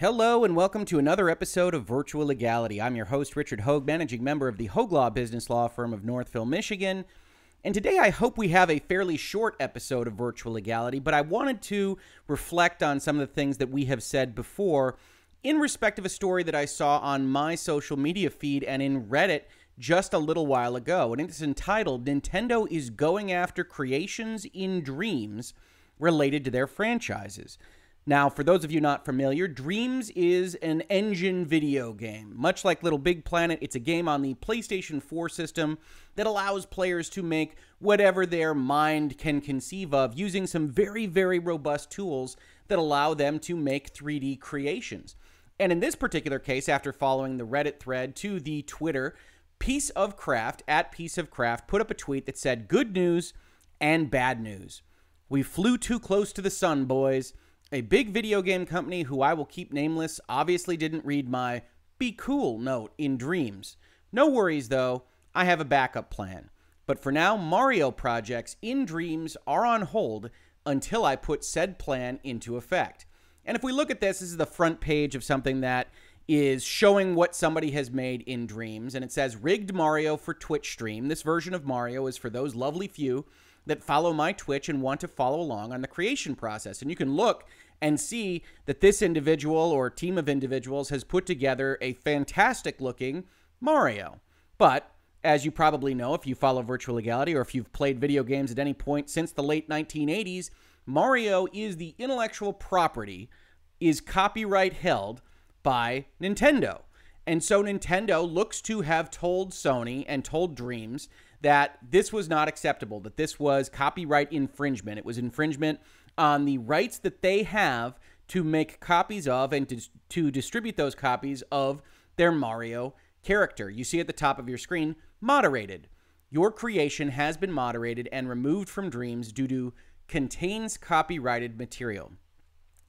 Hello and welcome to another episode of Virtual Legality. I'm your host, Richard Hoeg, managing member of the Hoeg Law business law firm of Northville, Michigan. And today I hope we have a fairly short episode of Virtual Legality, but I wanted to reflect on some of the things that we have said before in respect of a story that I saw on my social media feed and in Reddit just a little while ago. And it's entitled Nintendo is Going After Creations in Dreams Related to Their Franchises. Now, for those of you not familiar, Dreams is an engine video game. Much like Little Big Planet, it's a game on the PlayStation 4 system that allows players to make whatever their mind can conceive of using some very, very robust tools that allow them to make 3D creations. And in this particular case, after following the Reddit thread to the Twitter, Piece of Craft at Piece of Craft put up a tweet that said, Good news and bad news. We flew too close to the sun, boys. A big video game company who I will keep nameless obviously didn't read my be cool note in Dreams. No worries though, I have a backup plan. But for now, Mario projects in Dreams are on hold until I put said plan into effect. And if we look at this, this is the front page of something that is showing what somebody has made in Dreams. And it says rigged Mario for Twitch stream. This version of Mario is for those lovely few that follow my Twitch and want to follow along on the creation process. And you can look and see that this individual or team of individuals has put together a fantastic looking Mario. But as you probably know, if you follow virtual legality or if you've played video games at any point since the late 1980s, Mario is the intellectual property, is copyright held by Nintendo. And so Nintendo looks to have told Sony and told Dreams that this was not acceptable, that this was copyright infringement. It was infringement on the rights that they have to make copies of and to, to distribute those copies of their Mario character. You see at the top of your screen, moderated. Your creation has been moderated and removed from Dreams due to contains copyrighted material.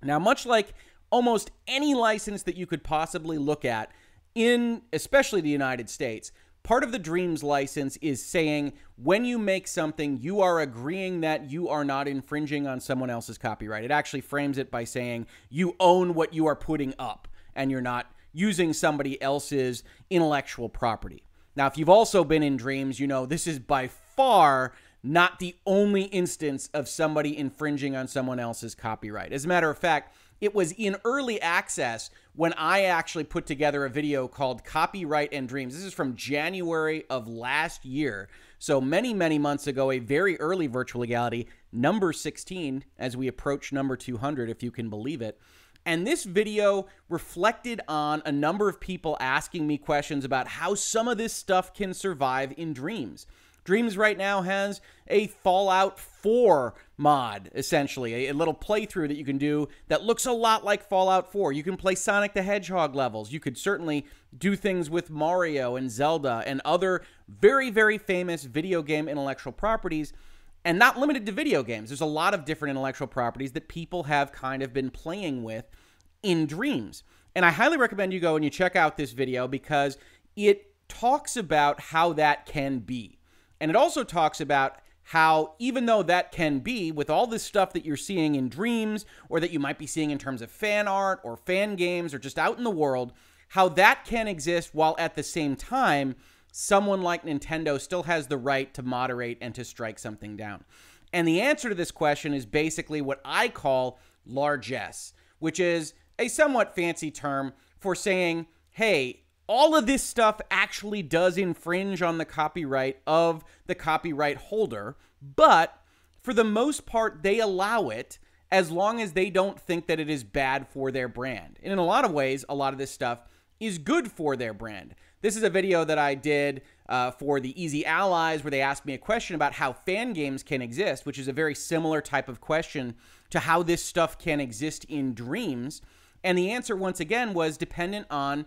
Now, much like almost any license that you could possibly look at in especially the United States, part of the Dreams license is saying when you make something, you are agreeing that you are not infringing on someone else's copyright. It actually frames it by saying you own what you are putting up and you're not using somebody else's intellectual property. Now, if you've also been in Dreams, you know this is by far not the only instance of somebody infringing on someone else's copyright. As a matter of fact, it was in early access when I actually put together a video called Copyright and Dreams. This is from January of last year. So many, many months ago, a very early virtual legality, number 16, as we approach number 200, if you can believe it. And this video reflected on a number of people asking me questions about how some of this stuff can survive in dreams. Dreams right now has a Fallout 4 mod, essentially, a, a, little playthrough that you can do that looks a lot like Fallout 4. You can play Sonic the Hedgehog levels. You could certainly do things with Mario and Zelda and other very, very famous video game intellectual properties. And not limited to video games. There's a lot of different intellectual properties that people have kind of been playing with in dreams. And I highly recommend you go and you check out this video because it talks about how that can be. And it also talks about how, even though that can be, with all this stuff that you're seeing in dreams or that you might be seeing in terms of fan art or fan games or just out in the world, how that can exist while at the same time, someone like Nintendo still has the right to moderate and to strike something down. And the answer to this question is basically what I call largesse, which is a somewhat fancy term for saying, hey, all of this stuff actually does infringe on the copyright of the copyright holder, but for the most part, they allow it as long as they don't think that it is bad for their brand. And in a lot of ways, a lot of this stuff is good for their brand. This is a video that I did uh, for the Easy Allies where they asked me a question about how fan games can exist, which is a very similar type of question to how this stuff can exist in dreams. And the answer, once again, was dependent on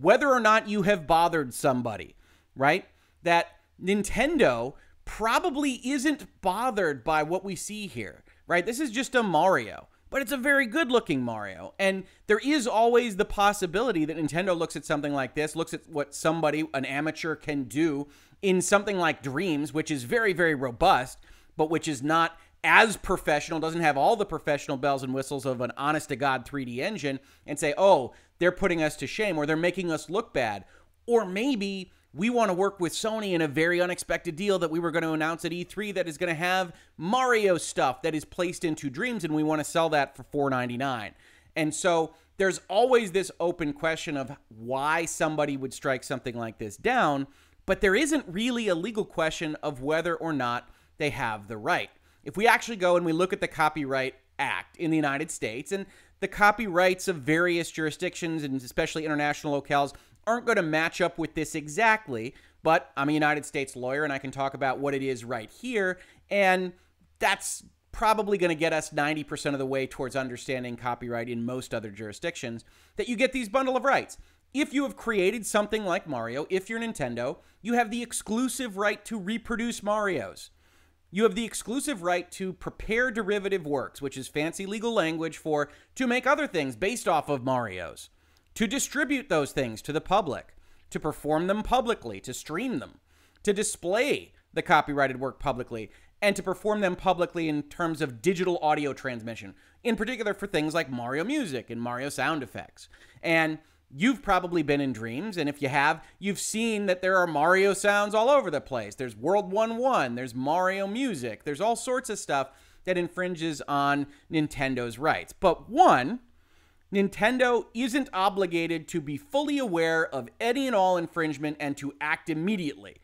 whether or not you have bothered somebody, right? That Nintendo probably isn't bothered by what we see here, right? This is just a Mario, but it's a very good looking Mario. And there is always the possibility that Nintendo looks at something like this, looks at what somebody, an amateur, can do in something like Dreams, which is very, very robust, but which is not as professional, doesn't have all the professional bells and whistles of an honest to God 3D engine, and say, oh, they're putting us to shame or they're making us look bad. Or maybe we want to work with Sony in a very unexpected deal that we were going to announce at E3 that is going to have Mario stuff that is placed into Dreams, and we want to sell that for $4.99. And so there's always this open question of why somebody would strike something like this down, but there isn't really a legal question of whether or not they have the right. If we actually go and we look at the Copyright Act in the United States and the copyrights of various jurisdictions and especially international locales aren't going to match up with this exactly, but I'm a United States lawyer and I can talk about what it is right here. And that's probably going to get us 90% of the way towards understanding copyright in most other jurisdictions that you get these bundle of rights. If you have created something like Mario, if you're Nintendo, you have the exclusive right to reproduce Marios. You have the exclusive right to prepare derivative works, which is fancy legal language for to make other things based off of Mario's, to distribute those things to the public, to perform them publicly, to stream them, to display the copyrighted work publicly, and to perform them publicly in terms of digital audio transmission, in particular for things like Mario music and Mario sound effects. And You've probably been in dreams, and if you have, you've seen that there are Mario sounds all over the place. There's World 1 1, there's Mario music, there's all sorts of stuff that infringes on Nintendo's rights. But one, Nintendo isn't obligated to be fully aware of any and all infringement and to act immediately.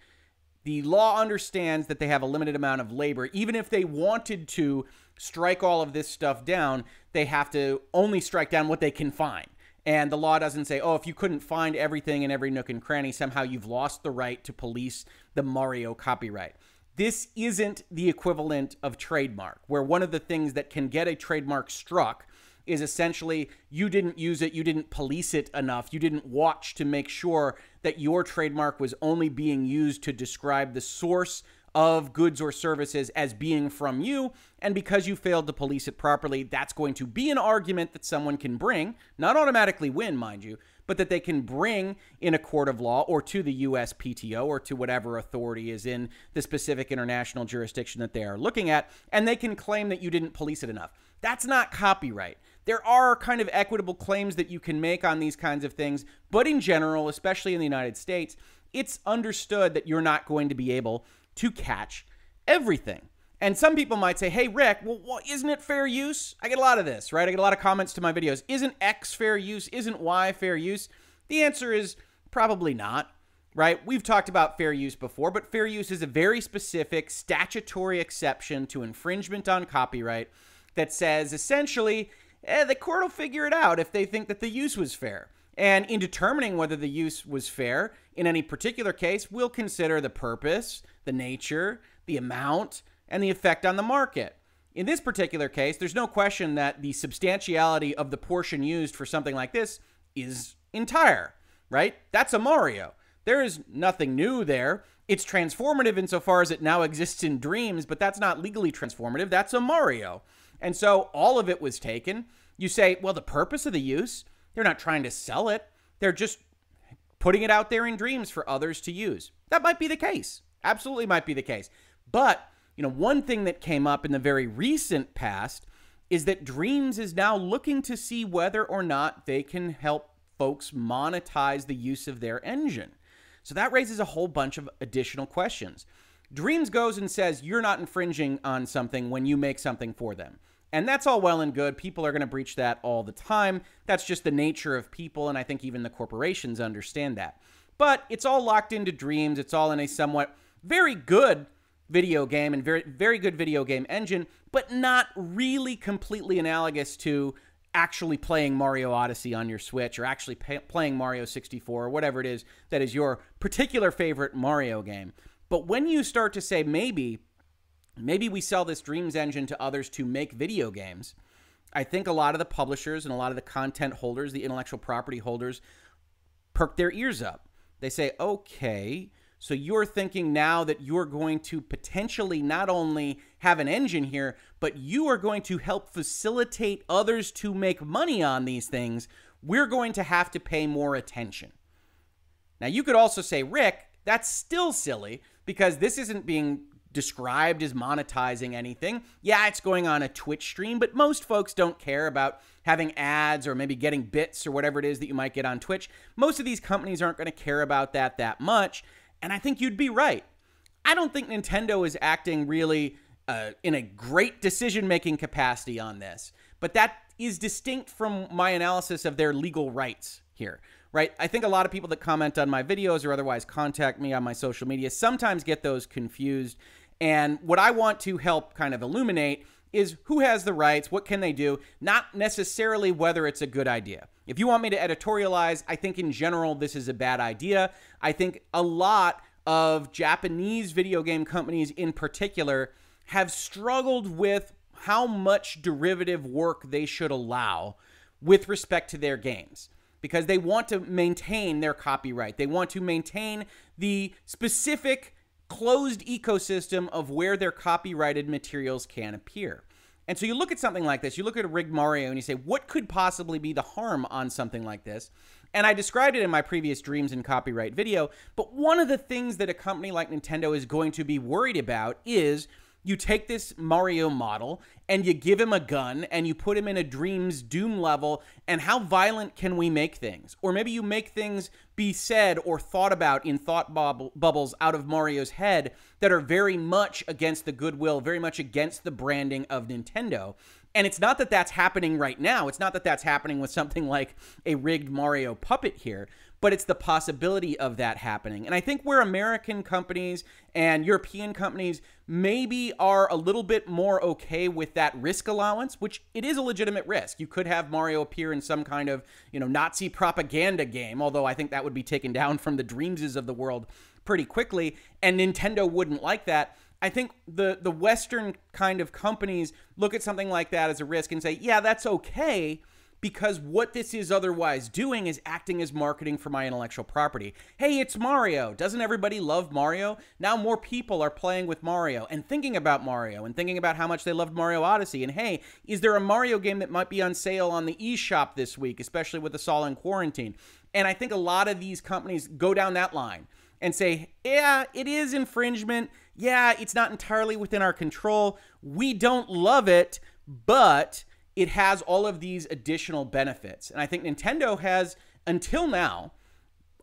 The law understands that they have a limited amount of labor. Even if they wanted to strike all of this stuff down, they have to only strike down what they can find. And the law doesn't say, oh, if you couldn't find everything in every nook and cranny, somehow you've lost the right to police the Mario copyright. This isn't the equivalent of trademark, where one of the things that can get a trademark struck is essentially you didn't use it, you didn't police it enough, you didn't watch to make sure that your trademark was only being used to describe the source of goods or services as being from you. And because you failed to police it properly, that's going to be an argument that someone can bring, not automatically win, mind you, but that they can bring in a court of law or to the USPTO or to whatever authority is in the specific international jurisdiction that they are looking at. And they can claim that you didn't police it enough. That's not copyright. There are kind of equitable claims that you can make on these kinds of things, but in general, especially in the United States, it's understood that you're not going to be able to catch everything. And some people might say, hey, Rick, well, well, isn't it fair use? I get a lot of this, right? I get a lot of comments to my videos. Isn't X fair use? Isn't Y fair use? The answer is probably not, right? We've talked about fair use before, but fair use is a very specific statutory exception to infringement on copyright that says essentially, eh, the court will figure it out if they think that the use was fair. And in determining whether the use was fair in any particular case, we'll consider the purpose, the nature, the amount, and the effect on the market. In this particular case, there's no question that the substantiality of the portion used for something like this is entire, right? That's a Mario. There is nothing new there. It's transformative insofar as it now exists in dreams, but that's not legally transformative. That's a Mario. And so all of it was taken. You say, well, the purpose of the use, they're not trying to sell it. They're just putting it out there in dreams for others to use. That might be the case. Absolutely might be the case. But, you know, one thing that came up in the very recent past is that Dreams is now looking to see whether or not they can help folks monetize the use of their engine. So that raises a whole bunch of additional questions. Dreams goes and says you're not infringing on something when you make something for them. And that's all well and good. People are going to breach that all the time. That's just the nature of people, and I think even the corporations understand that. But it's all locked into dreams. It's all in a somewhat very good video game and very very good video game engine, but not really completely analogous to actually playing Mario Odyssey on your Switch or actually pay, playing Mario 64 or whatever it is that is your particular favorite Mario game. But when you start to say maybe maybe we sell this Dreams engine to others to make video games, I think a lot of the publishers and a lot of the content holders, the intellectual property holders perk their ears up. They say, "Okay, so you're thinking now that you're going to potentially not only have an engine here, but you are going to help facilitate others to make money on these things. We're going to have to pay more attention. Now, you could also say, Rick, that's still silly because this isn't being described as monetizing anything. Yeah, it's going on a Twitch stream, but most folks don't care about having ads or maybe getting bits or whatever it is that you might get on Twitch. Most of these companies aren't going to care about that that much. And I think you'd be right. I don't think Nintendo is acting really uh, in a great decision making capacity on this, but that is distinct from my analysis of their legal rights here, right? I think a lot of people that comment on my videos or otherwise contact me on my social media sometimes get those confused. And what I want to help kind of illuminate is who has the rights, what can they do, not necessarily whether it's a good idea. If you want me to editorialize, I think in general this is a bad idea. I think a lot of Japanese video game companies in particular have struggled with how much derivative work they should allow with respect to their games because they want to maintain their copyright. They want to maintain the specific closed ecosystem of where their copyrighted materials can appear. And so you look at something like this, you look at a rigged Mario and you say, what could possibly be the harm on something like this? And I described it in my previous Dreams and Copyright video, but one of the things that a company like Nintendo is going to be worried about is you take this Mario model and you give him a gun and you put him in a Dreams Doom level, and how violent can we make things? Or maybe you make things be said or thought about in thought bubbles out of Mario's head that are very much against the goodwill, very much against the branding of Nintendo. And it's not that that's happening right now. It's not that that's happening with something like a rigged Mario puppet here, but it's the possibility of that happening. And I think where American companies and European companies maybe are a little bit more okay with that risk allowance, which it is a legitimate risk. You could have Mario appear in some kind of, you know, Nazi propaganda game, although I think that would be taken down from the Dreamses of the world pretty quickly, and Nintendo wouldn't like that. I think the the Western kind of companies look at something like that as a risk and say, yeah, that's okay because what this is otherwise doing is acting as marketing for my intellectual property. Hey, it's Mario. Doesn't everybody love Mario? Now more people are playing with Mario and thinking about Mario and thinking about how much they loved Mario Odyssey. And hey, is there a Mario game that might be on sale on the eShop this week, especially with us all in quarantine? And I think a lot of these companies go down that line and say, yeah, it is infringement. Yeah, it's not entirely within our control. We don't love it, but it has all of these additional benefits. And I think Nintendo has, until now,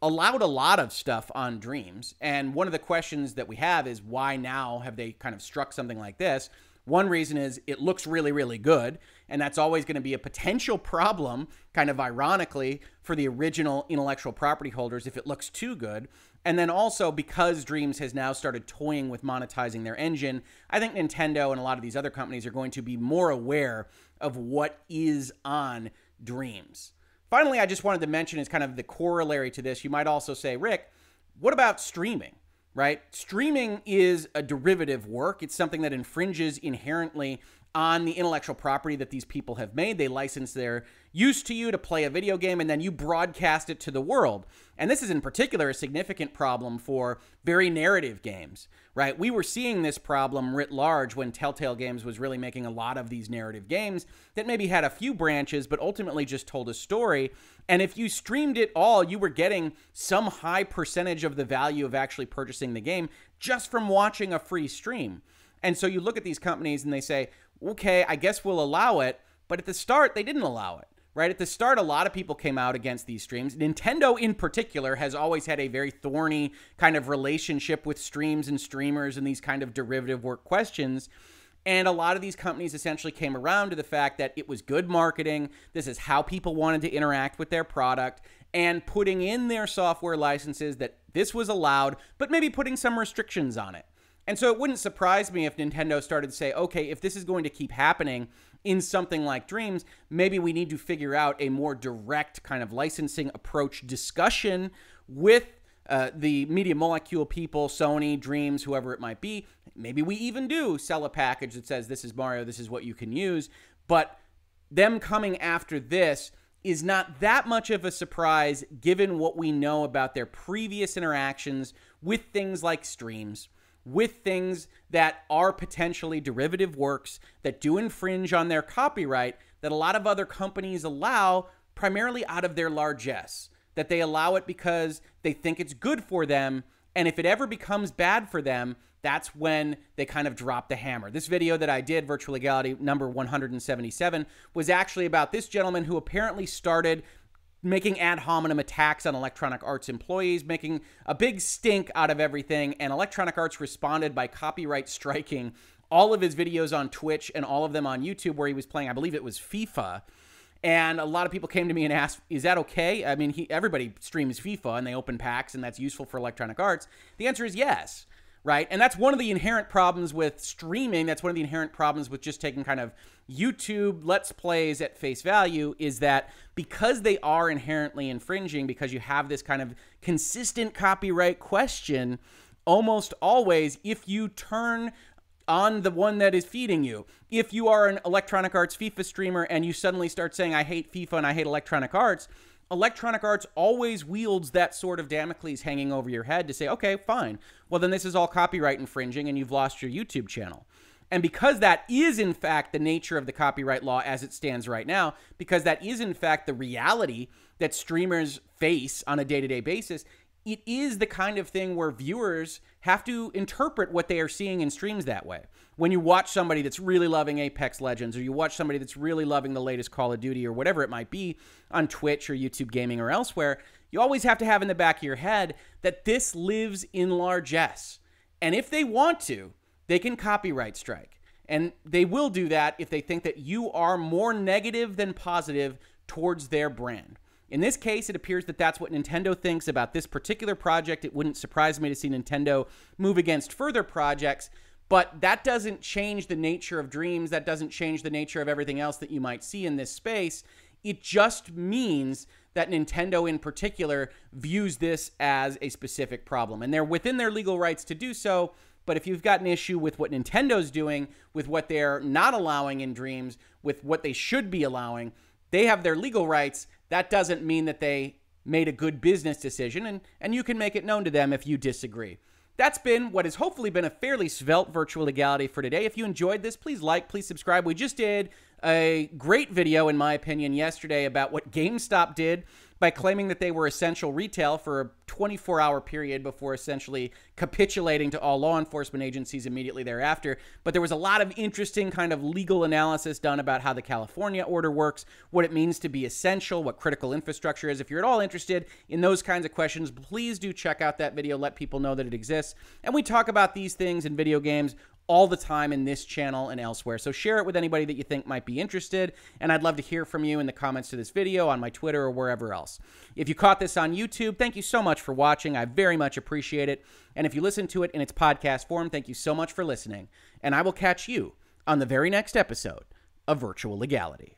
allowed a lot of stuff on Dreams. And one of the questions that we have is why now have they kind of struck something like this? One reason is it looks really, really good. And that's always going to be a potential problem, kind of ironically, for the original intellectual property holders if it looks too good. And then also because Dreams has now started toying with monetizing their engine, I think Nintendo and a lot of these other companies are going to be more aware of what is on Dreams. Finally, I just wanted to mention as kind of the corollary to this, you might also say, Rick, what about streaming? Right? Streaming is a derivative work. It's something that infringes inherently on the intellectual property that these people have made. They license their use to you to play a video game and then you broadcast it to the world. And this is in particular a significant problem for very narrative games, right? We were seeing this problem writ large when Telltale Games was really making a lot of these narrative games that maybe had a few branches but ultimately just told a story. And if you streamed it all, you were getting some high percentage of the value of actually purchasing the game just from watching a free stream. And so you look at these companies and they say, okay, I guess we'll allow it. But at the start, they didn't allow it. Right at the start, a lot of people came out against these streams. Nintendo, in particular, has always had a very thorny kind of relationship with streams and streamers and these kind of derivative work questions. And a lot of these companies essentially came around to the fact that it was good marketing. This is how people wanted to interact with their product and putting in their software licenses that this was allowed, but maybe putting some restrictions on it. And so it wouldn't surprise me if Nintendo started to say, okay, if this is going to keep happening in something like Dreams, maybe we need to figure out a more direct kind of licensing approach discussion with uh, the Media Molecule people, Sony, Dreams, whoever it might be. Maybe we even do sell a package that says, this is Mario, this is what you can use. But them coming after this is not that much of a surprise given what we know about their previous interactions with things like streams with things that are potentially derivative works that do infringe on their copyright that a lot of other companies allow primarily out of their largesse. That they allow it because they think it's good for them. And if it ever becomes bad for them, that's when they kind of drop the hammer. This video that I did, Virtual Legality number 177, was actually about this gentleman who apparently started making ad hominem attacks on Electronic Arts employees, making a big stink out of everything. And Electronic Arts responded by copyright striking all of his videos on Twitch and all of them on YouTube where he was playing, I believe it was FIFA. And a lot of people came to me and asked, "Is that okay?" I mean, he, everybody streams FIFA and they open packs, and that's useful for Electronic Arts. The answer is yes right? And that's one of the inherent problems with streaming. That's one of the inherent problems with just taking kind of YouTube Let's Plays at face value is that because they are inherently infringing, because you have this kind of consistent copyright question, almost always, if you turn on the one that is feeding you. If you are an Electronic Arts FIFA streamer and you suddenly start saying, I hate FIFA and I hate Electronic Arts, Electronic Arts always wields that sword of Damocles hanging over your head to say, okay, fine. Well, then this is all copyright infringing and you've lost your YouTube channel. And because that is, in fact, the nature of the copyright law as it stands right now, because that is, in fact, the reality that streamers face on a day to day basis, it is the kind of thing where viewers have to interpret what they are seeing in streams that way. When you watch somebody that's really loving Apex Legends, or you watch somebody that's really loving the latest Call of Duty, or whatever it might be on Twitch or YouTube Gaming or elsewhere, you always have to have in the back of your head that this lives in largesse. And if they want to, they can copyright strike. And they will do that if they think that you are more negative than positive towards their brand. In this case, it appears that that's what Nintendo thinks about this particular project. It wouldn't surprise me to see Nintendo move against further projects, but that doesn't change the nature of dreams. That doesn't change the nature of everything else that you might see in this space. It just means that Nintendo in particular views this as a specific problem. And they're within their legal rights to do so. But if you've got an issue with what Nintendo's doing, with what they're not allowing in dreams, with what they should be allowing, they have their legal rights. That doesn't mean that they made a good business decision, and, and you can make it known to them if you disagree. That's been what has hopefully been a fairly svelte virtual legality for today. If you enjoyed this, please like, please subscribe. We just did a great video, in my opinion, yesterday about what GameStop did by claiming that they were essential retail for a 24 hour period before essentially capitulating to all law enforcement agencies immediately thereafter. But there was a lot of interesting kind of legal analysis done about how the California order works, what it means to be essential, what critical infrastructure is. If you're at all interested in those kinds of questions, please do check out that video, let people know that it exists. And we talk about these things in video games all the time in this channel and elsewhere. So share it with anybody that you think might be interested. And I'd love to hear from you in the comments to this video, on my Twitter, or wherever else. If you caught this on YouTube, thank you so much for watching. I very much appreciate it. And if you listen to it in its podcast form, thank you so much for listening. And I will catch you on the very next episode of Virtual Legality.